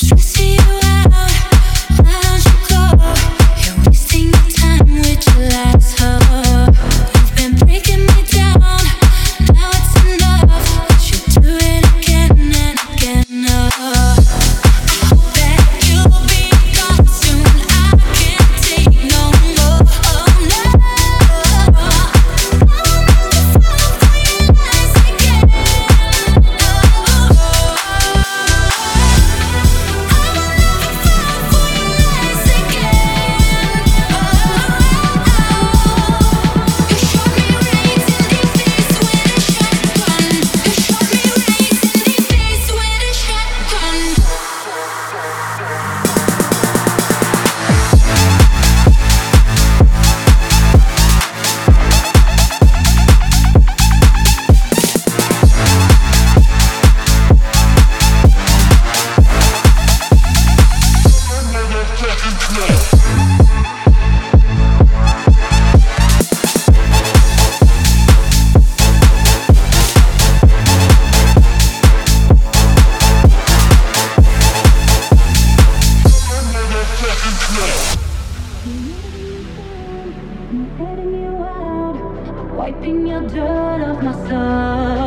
Je suis si Wiping your dirt off my soul.